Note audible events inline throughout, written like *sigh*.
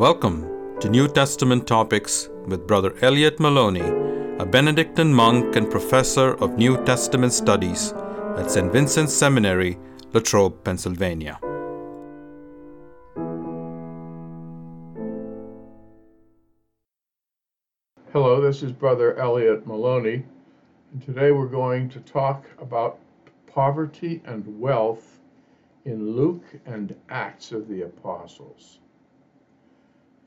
Welcome to New Testament Topics with Brother Elliott Maloney, a Benedictine monk and professor of New Testament studies at St. Vincent's Seminary, Latrobe, Pennsylvania. Hello, this is Brother Elliott Maloney, and today we're going to talk about poverty and wealth in Luke and Acts of the Apostles.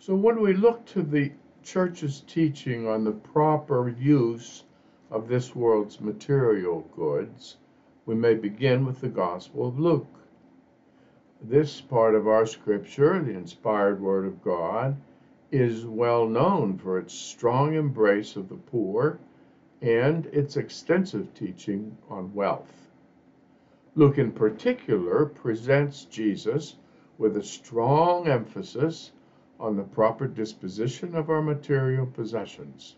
So, when we look to the church's teaching on the proper use of this world's material goods, we may begin with the Gospel of Luke. This part of our scripture, the inspired Word of God, is well known for its strong embrace of the poor and its extensive teaching on wealth. Luke, in particular, presents Jesus with a strong emphasis on the proper disposition of our material possessions.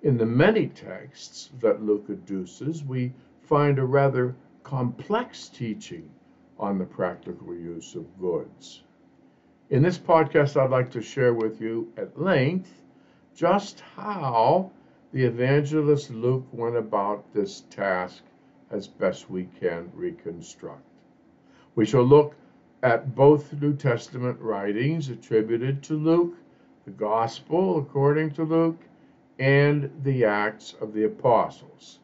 In the many texts that Luke adduces, we find a rather complex teaching on the practical use of goods. In this podcast, I'd like to share with you at length just how the evangelist Luke went about this task as best we can reconstruct. We shall look at both New Testament writings attributed to Luke, the Gospel according to Luke, and the Acts of the Apostles.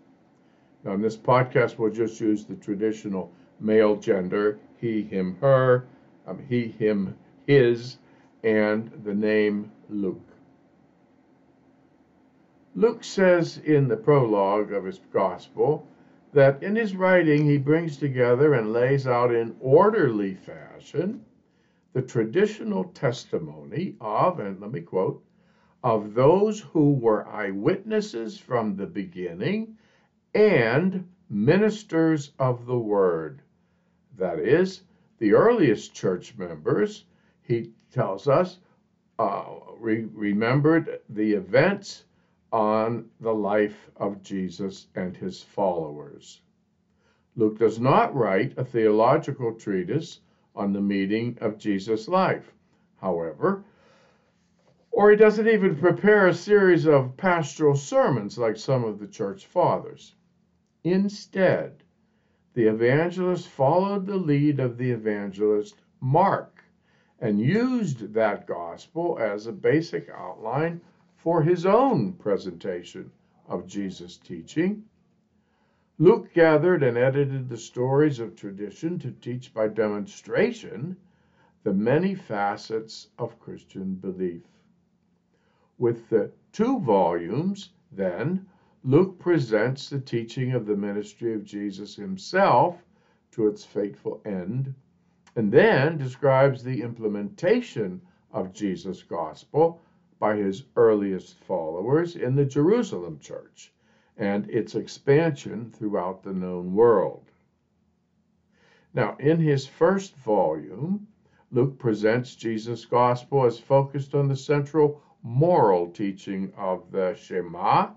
Now, in this podcast, we'll just use the traditional male gender he, him, her, um, he, him, his, and the name Luke. Luke says in the prologue of his Gospel that in his writing he brings together and lays out in orderly fashion the traditional testimony of, and let me quote, of those who were eyewitnesses from the beginning and ministers of the word. That is, the earliest church members, he tells us, uh, re- remembered the events on the life of Jesus and his followers. Luke does not write a theological treatise on the meaning of Jesus' life, however, or he doesn't even prepare a series of pastoral sermons like some of the church fathers. Instead, the evangelist followed the lead of the evangelist Mark and used that gospel as a basic outline for his own presentation of Jesus' teaching. Luke gathered and edited the stories of tradition to teach by demonstration the many facets of Christian belief. With the two volumes, then, Luke presents the teaching of the ministry of Jesus himself to its fateful end, and then describes the implementation of Jesus' gospel by his earliest followers in the Jerusalem church and its expansion throughout the known world. Now, in his first volume, Luke presents Jesus' gospel as focused on the central moral teaching of the Shema,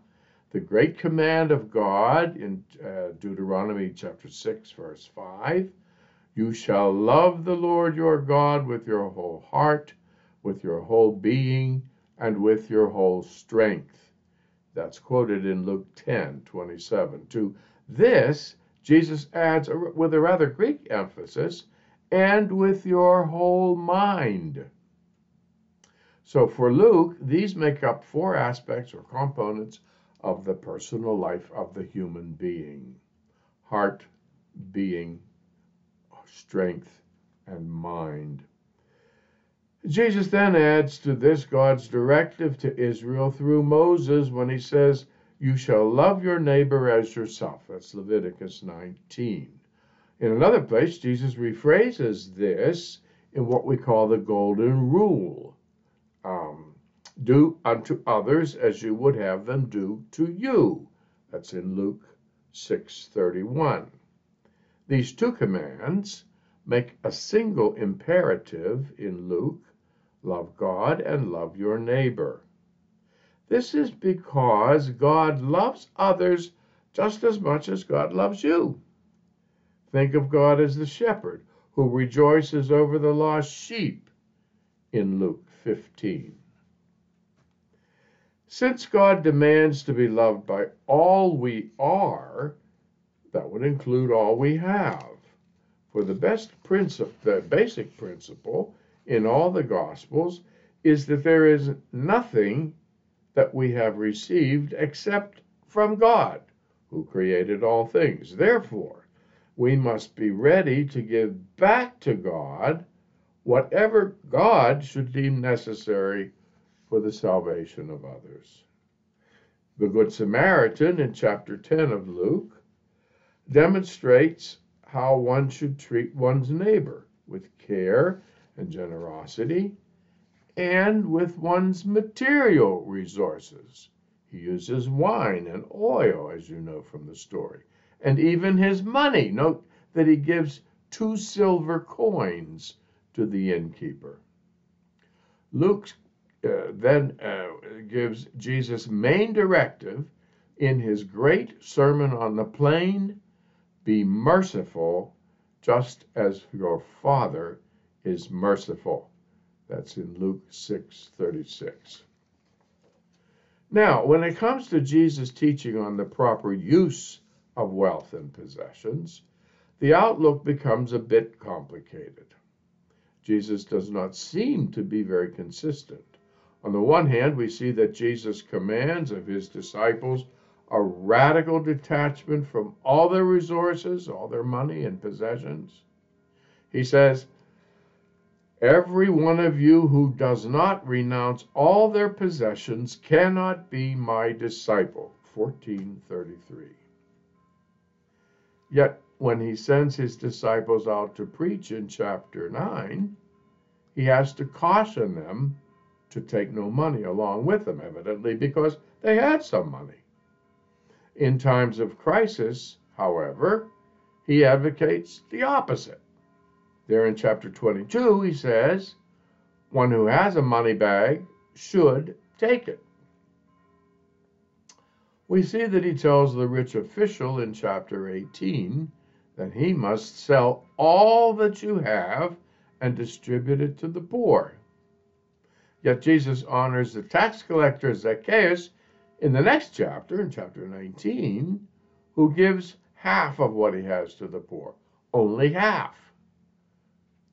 the great command of God in uh, Deuteronomy chapter 6, verse 5. You shall love the Lord your God with your whole heart, with your whole being, and with your whole strength. That's quoted in Luke 10 27. To this, Jesus adds with a rather Greek emphasis, and with your whole mind. So for Luke, these make up four aspects or components of the personal life of the human being heart, being, strength, and mind. Jesus then adds to this God's directive to Israel through Moses when he says, You shall love your neighbor as yourself. That's Leviticus 19. In another place, Jesus rephrases this in what we call the Golden Rule um, Do unto others as you would have them do to you. That's in Luke 6:31. These two commands make a single imperative in Luke Love God and love your neighbor. This is because God loves others just as much as God loves you. Think of God as the shepherd who rejoices over the lost sheep in Luke 15. Since God demands to be loved by all we are, that would include all we have. For the best principle, the basic principle in all the Gospels is that there is nothing that we have received except from God, who created all things. Therefore, we must be ready to give back to God whatever God should deem necessary for the salvation of others. The Good Samaritan in chapter 10 of Luke demonstrates how one should treat one's neighbor with care and generosity and with one's material resources. He uses wine and oil, as you know from the story, and even his money. Note that he gives two silver coins to the innkeeper. Luke uh, then uh, gives Jesus' main directive in his great Sermon on the Plain be merciful just as your Father is merciful. That's in Luke 6:36. Now, when it comes to Jesus' teaching on the proper use of wealth and possessions, the outlook becomes a bit complicated. Jesus does not seem to be very consistent. On the one hand, we see that Jesus commands of his disciples a radical detachment from all their resources, all their money and possessions. He says, Every one of you who does not renounce all their possessions cannot be my disciple. 1433. Yet, when he sends his disciples out to preach in chapter 9, he has to caution them to take no money along with them, evidently, because they had some money. In times of crisis, however, he advocates the opposite. There in chapter 22, he says, one who has a money bag should take it. We see that he tells the rich official in chapter 18 that he must sell all that you have and distribute it to the poor. Yet Jesus honors the tax collector Zacchaeus in the next chapter, in chapter 19, who gives half of what he has to the poor. Only half.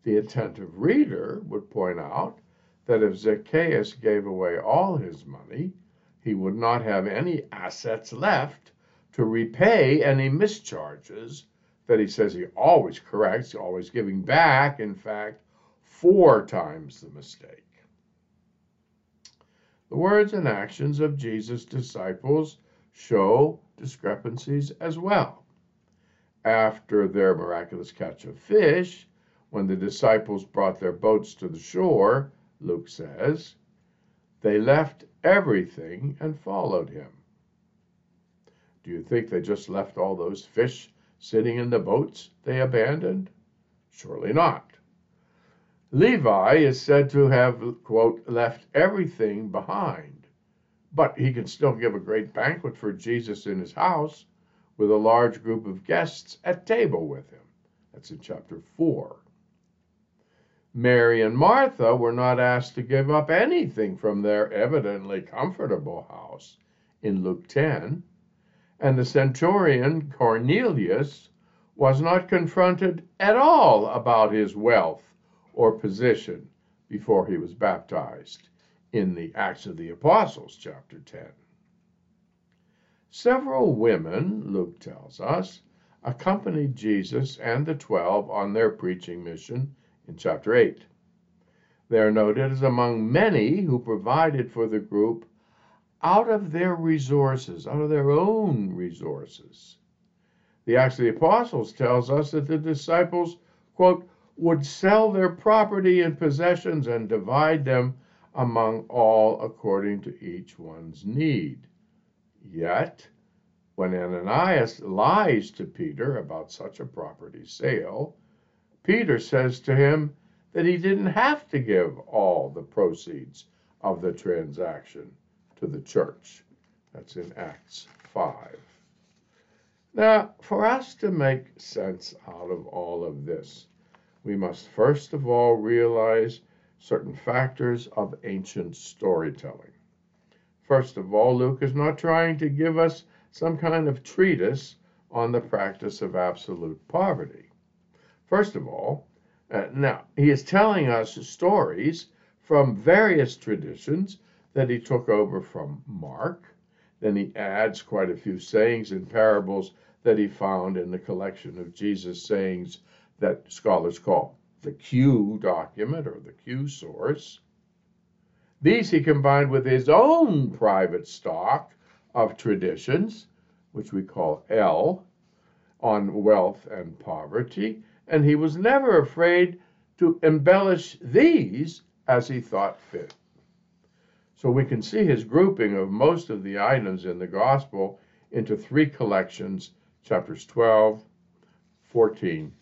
The attentive reader would point out that if Zacchaeus gave away all his money, he would not have any assets left to repay any mischarges that he says he always corrects, always giving back, in fact, four times the mistake. The words and actions of Jesus' disciples show discrepancies as well. After their miraculous catch of fish, when the disciples brought their boats to the shore, Luke says, they left everything and followed him. Do you think they just left all those fish sitting in the boats they abandoned? Surely not. Levi is said to have, quote, left everything behind, but he can still give a great banquet for Jesus in his house with a large group of guests at table with him. That's in chapter 4. Mary and Martha were not asked to give up anything from their evidently comfortable house in Luke 10, and the centurion Cornelius was not confronted at all about his wealth or position before he was baptized in the Acts of the Apostles, chapter 10. Several women, Luke tells us, accompanied Jesus and the twelve on their preaching mission in chapter 8. They are noted as among many who provided for the group out of their resources, out of their own resources. The Acts of the Apostles tells us that the disciples, quote, would sell their property and possessions and divide them among all according to each one's need. Yet, when Ananias lies to Peter about such a property sale, Peter says to him that he didn't have to give all the proceeds of the transaction to the church. That's in Acts 5. Now, for us to make sense out of all of this, we must first of all realize certain factors of ancient storytelling. First of all, Luke is not trying to give us some kind of treatise on the practice of absolute poverty. First of all, uh, now he is telling us stories from various traditions that he took over from Mark. Then he adds quite a few sayings and parables that he found in the collection of Jesus' sayings that scholars call the Q document or the Q source. These he combined with his own private stock of traditions, which we call L, on wealth and poverty, and he was never afraid to embellish these as he thought fit. So we can see his grouping of most of the items in the gospel into three collections chapters 12, 14,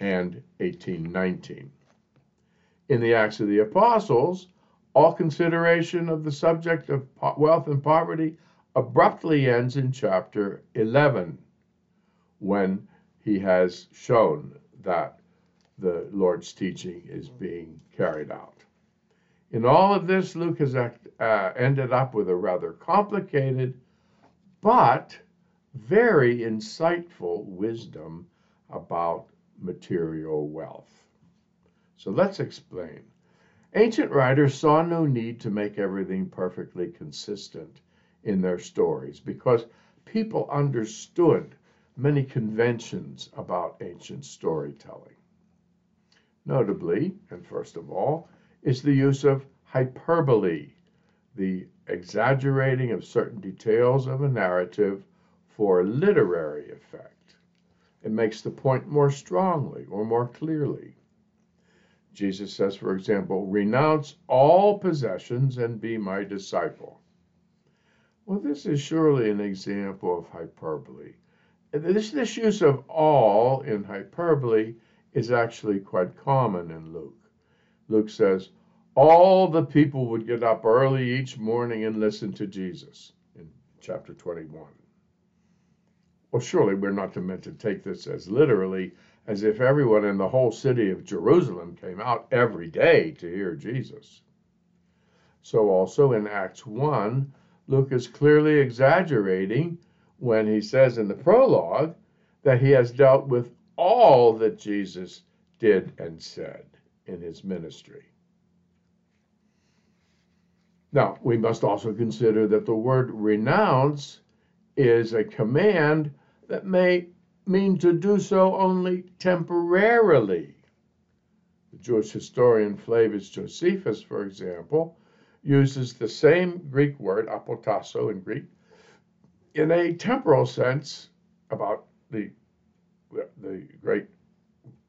and 18, 19. In the Acts of the Apostles, all consideration of the subject of wealth and poverty abruptly ends in chapter 11 when he has shown that the Lord's teaching is being carried out. In all of this, Luke has uh, ended up with a rather complicated but very insightful wisdom about material wealth. So let's explain. Ancient writers saw no need to make everything perfectly consistent in their stories because people understood many conventions about ancient storytelling. Notably, and first of all, is the use of hyperbole, the exaggerating of certain details of a narrative for literary effect. It makes the point more strongly or more clearly. Jesus says, for example, renounce all possessions and be my disciple. Well, this is surely an example of hyperbole. This, this use of all in hyperbole is actually quite common in Luke. Luke says, all the people would get up early each morning and listen to Jesus in chapter 21. Well, surely we're not meant to take this as literally as if everyone in the whole city of Jerusalem came out every day to hear Jesus. So, also in Acts 1, Luke is clearly exaggerating when he says in the prologue that he has dealt with all that Jesus did and said in his ministry. Now, we must also consider that the word renounce is a command that may mean to do so only temporarily. The Jewish historian Flavius Josephus, for example, uses the same Greek word, apotasso in Greek, in a temporal sense about the, the great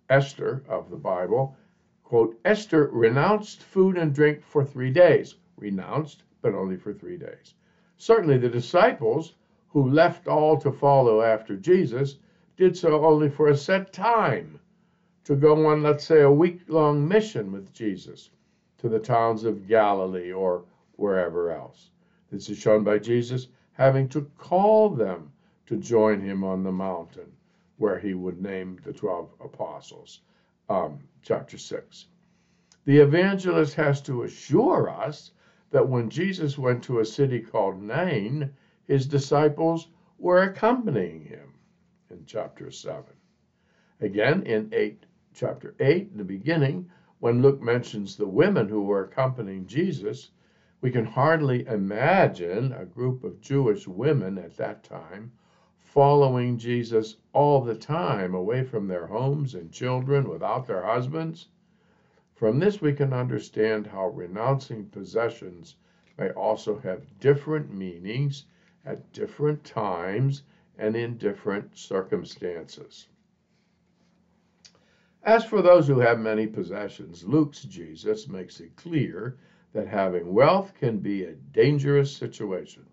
Esther of the Bible. Quote, Esther renounced food and drink for three days. Renounced, but only for three days. Certainly the disciples who left all to follow after Jesus did so only for a set time to go on, let's say, a week long mission with Jesus to the towns of Galilee or wherever else. This is shown by Jesus having to call them to join him on the mountain where he would name the 12 apostles. Um, chapter 6. The evangelist has to assure us that when Jesus went to a city called Nain, his disciples were accompanying him in chapter 7. Again, in 8, chapter 8, in the beginning, when Luke mentions the women who were accompanying Jesus, we can hardly imagine a group of Jewish women at that time following Jesus all the time away from their homes and children without their husbands. From this, we can understand how renouncing possessions may also have different meanings at different times and in different circumstances. As for those who have many possessions, Luke's Jesus makes it clear that having wealth can be a dangerous situation.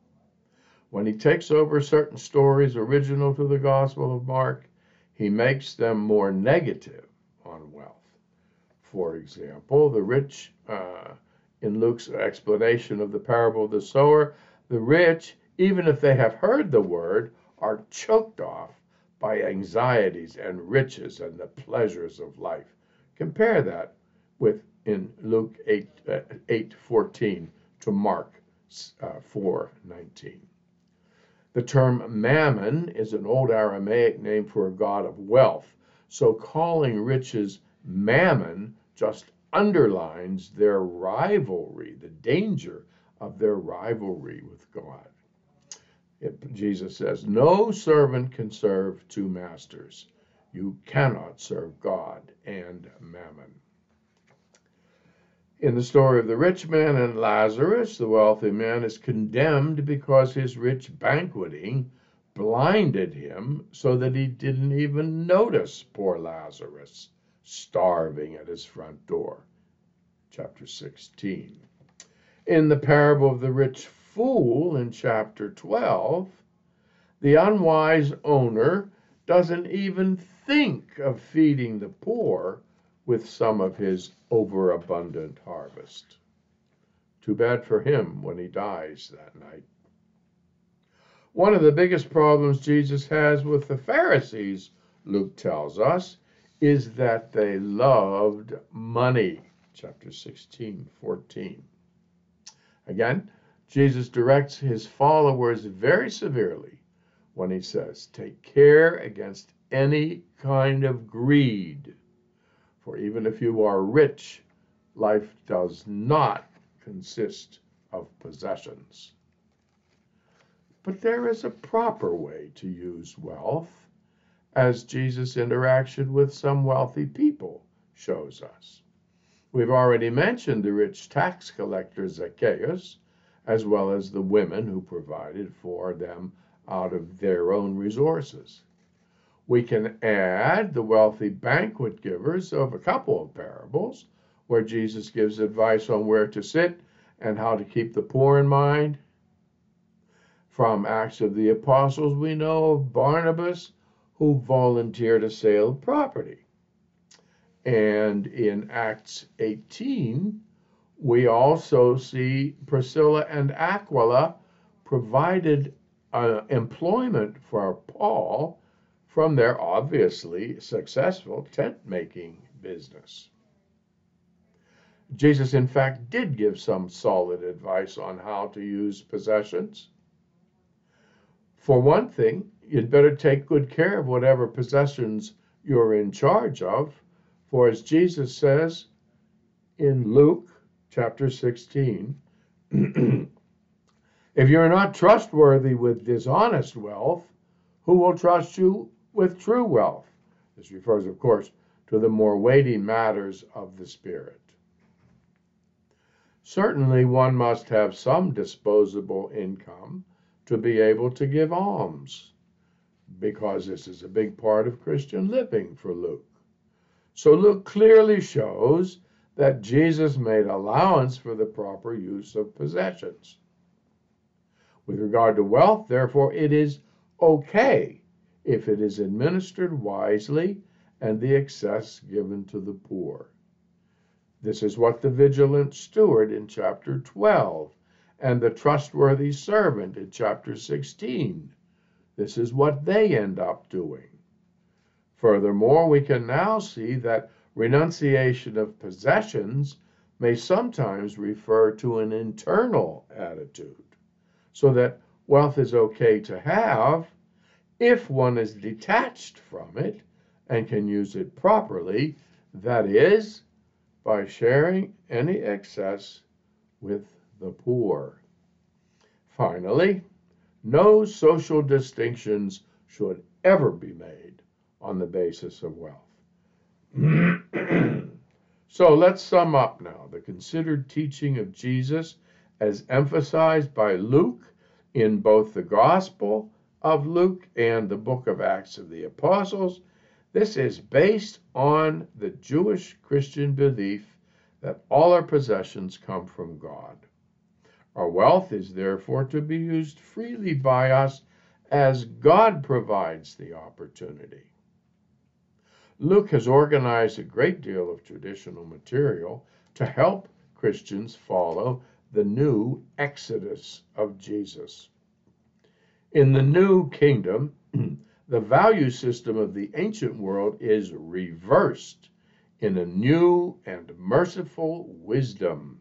When he takes over certain stories original to the Gospel of Mark, he makes them more negative on wealth. For example, the rich, uh, in Luke's explanation of the parable of the sower, the rich even if they have heard the word, are choked off by anxieties and riches and the pleasures of life. Compare that with in Luke 8, uh, 8 14 to Mark uh, 4 19. The term mammon is an old Aramaic name for a god of wealth, so calling riches mammon just underlines their rivalry, the danger of their rivalry with God. It, Jesus says, No servant can serve two masters. You cannot serve God and mammon. In the story of the rich man and Lazarus, the wealthy man is condemned because his rich banqueting blinded him so that he didn't even notice poor Lazarus starving at his front door. Chapter 16. In the parable of the rich fool in chapter 12, the unwise owner doesn't even think of feeding the poor with some of his overabundant harvest. Too bad for him when he dies that night. One of the biggest problems Jesus has with the Pharisees, Luke tells us, is that they loved money. Chapter 16, 14. Again, Jesus directs his followers very severely when he says, Take care against any kind of greed. For even if you are rich, life does not consist of possessions. But there is a proper way to use wealth, as Jesus' interaction with some wealthy people shows us. We've already mentioned the rich tax collector Zacchaeus, as well as the women who provided for them out of their own resources. We can add the wealthy banquet givers of a couple of parables where Jesus gives advice on where to sit and how to keep the poor in mind. From Acts of the Apostles, we know of Barnabas who volunteered a sale of property. And in Acts 18, we also see Priscilla and Aquila provided uh, employment for Paul from their obviously successful tent making business. Jesus, in fact, did give some solid advice on how to use possessions. For one thing, you'd better take good care of whatever possessions you're in charge of for as Jesus says in Luke chapter 16, *clears throat* if you're not trustworthy with dishonest wealth, who will trust you with true wealth? This refers, of course, to the more weighty matters of the Spirit. Certainly, one must have some disposable income to be able to give alms, because this is a big part of Christian living for Luke. So Luke clearly shows that Jesus made allowance for the proper use of possessions. With regard to wealth, therefore, it is okay if it is administered wisely and the excess given to the poor. This is what the vigilant steward in chapter 12 and the trustworthy servant in chapter 16. This is what they end up doing. Furthermore, we can now see that renunciation of possessions may sometimes refer to an internal attitude, so that wealth is okay to have if one is detached from it and can use it properly, that is, by sharing any excess with the poor. Finally, no social distinctions should ever be made on the basis of wealth. *clears throat* so let's sum up now the considered teaching of Jesus as emphasized by Luke in both the Gospel of Luke and the book of Acts of the Apostles. This is based on the Jewish Christian belief that all our possessions come from God. Our wealth is therefore to be used freely by us as God provides the opportunity. Luke has organized a great deal of traditional material to help Christians follow the new exodus of Jesus. In the new kingdom, the value system of the ancient world is reversed in a new and merciful wisdom,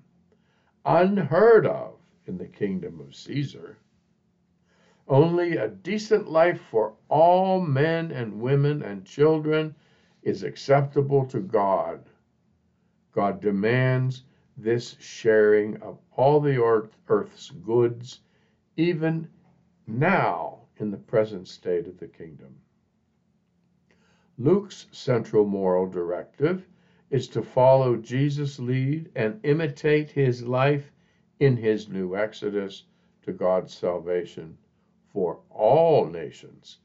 unheard of in the kingdom of Caesar. Only a decent life for all men and women and children is acceptable to God. God demands this sharing of all the earth's goods, even now in the present state of the kingdom. Luke's central moral directive is to follow Jesus' lead and imitate his life in his new Exodus to God's salvation for all nations.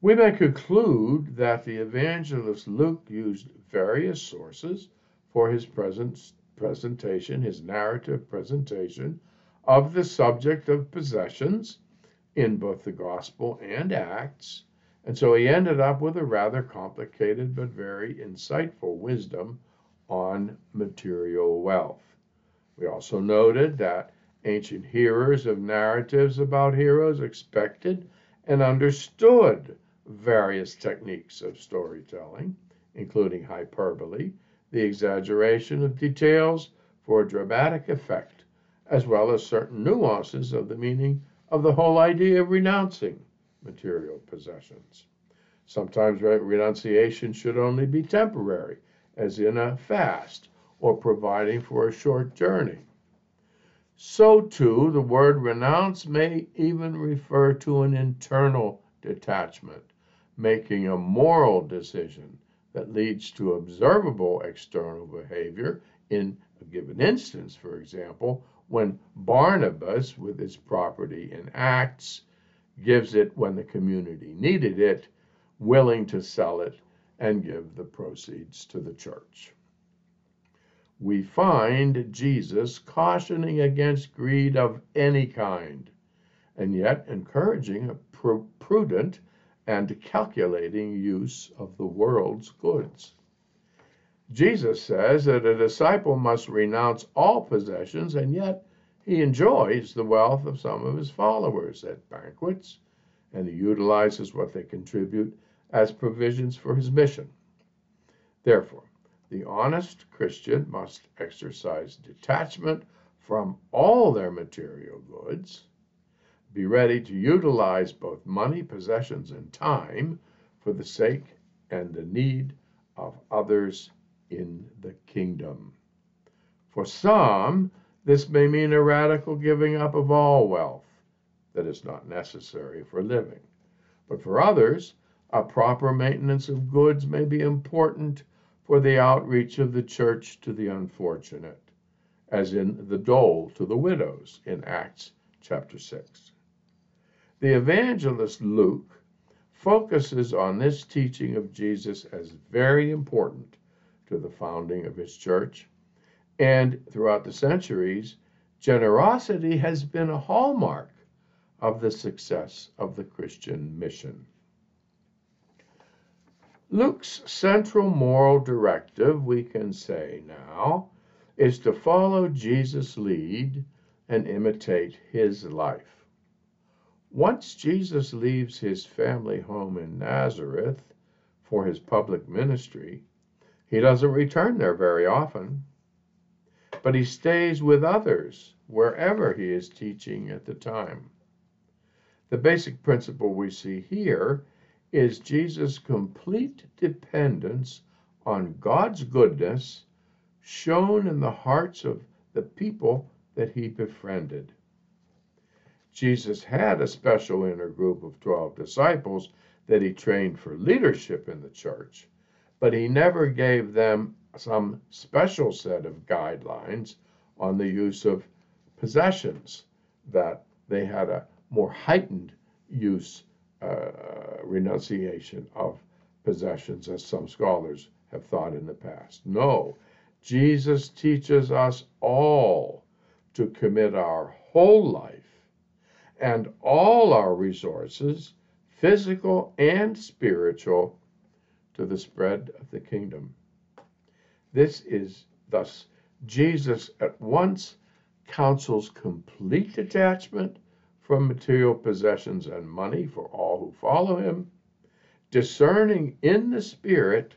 We may conclude that the evangelist Luke used various sources for his present presentation, his narrative presentation of the subject of possessions in both the Gospel and Acts. And so he ended up with a rather complicated but very insightful wisdom on material wealth. We also noted that ancient hearers of narratives about heroes expected and understood various techniques of storytelling, including hyperbole, the exaggeration of details for dramatic effect, as well as certain nuances of the meaning of the whole idea of renouncing material possessions. Sometimes renunciation should only be temporary, as in a fast or providing for a short journey. So, too, the word renounce may even refer to an internal detachment, making a moral decision that leads to observable external behavior in a given instance, for example, when Barnabas, with his property in Acts, gives it when the community needed it, willing to sell it and give the proceeds to the church. We find Jesus cautioning against greed of any kind, and yet encouraging a prudent and calculating use of the world's goods. Jesus says that a disciple must renounce all possessions, and yet he enjoys the wealth of some of his followers at banquets, and he utilizes what they contribute as provisions for his mission. Therefore, the honest Christian must exercise detachment from all their material goods be ready to utilize both money, possessions, and time for the sake and the need of others in the kingdom. For some, this may mean a radical giving up of all wealth that is not necessary for living. But for others, a proper maintenance of goods may be important for the outreach of the church to the unfortunate, as in the dole to the widows in Acts chapter 6. The evangelist Luke focuses on this teaching of Jesus as very important to the founding of his church. And throughout the centuries, generosity has been a hallmark of the success of the Christian mission. Luke's central moral directive, we can say now, is to follow Jesus' lead and imitate his life. Once Jesus leaves his family home in Nazareth for his public ministry, he doesn't return there very often, but he stays with others wherever he is teaching at the time. The basic principle we see here is Jesus' complete dependence on God's goodness shown in the hearts of the people that he befriended. Jesus had a special inner group of 12 disciples that he trained for leadership in the church, but he never gave them some special set of guidelines on the use of possessions, that they had a more heightened use, uh, renunciation of possessions, as some scholars have thought in the past. No, Jesus teaches us all to commit our whole life and all our resources, physical and spiritual, to the spread of the kingdom. This is thus Jesus at once counsels complete detachment from material possessions and money for all who follow him, discerning in the Spirit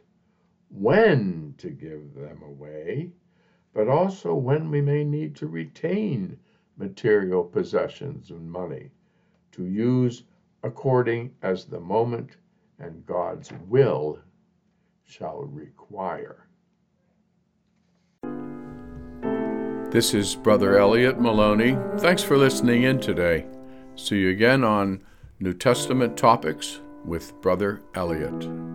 when to give them away, but also when we may need to retain material possessions and money to use according as the moment and God's will shall require. This is Brother Elliott Maloney. Thanks for listening in today. See you again on New Testament Topics with Brother Elliott.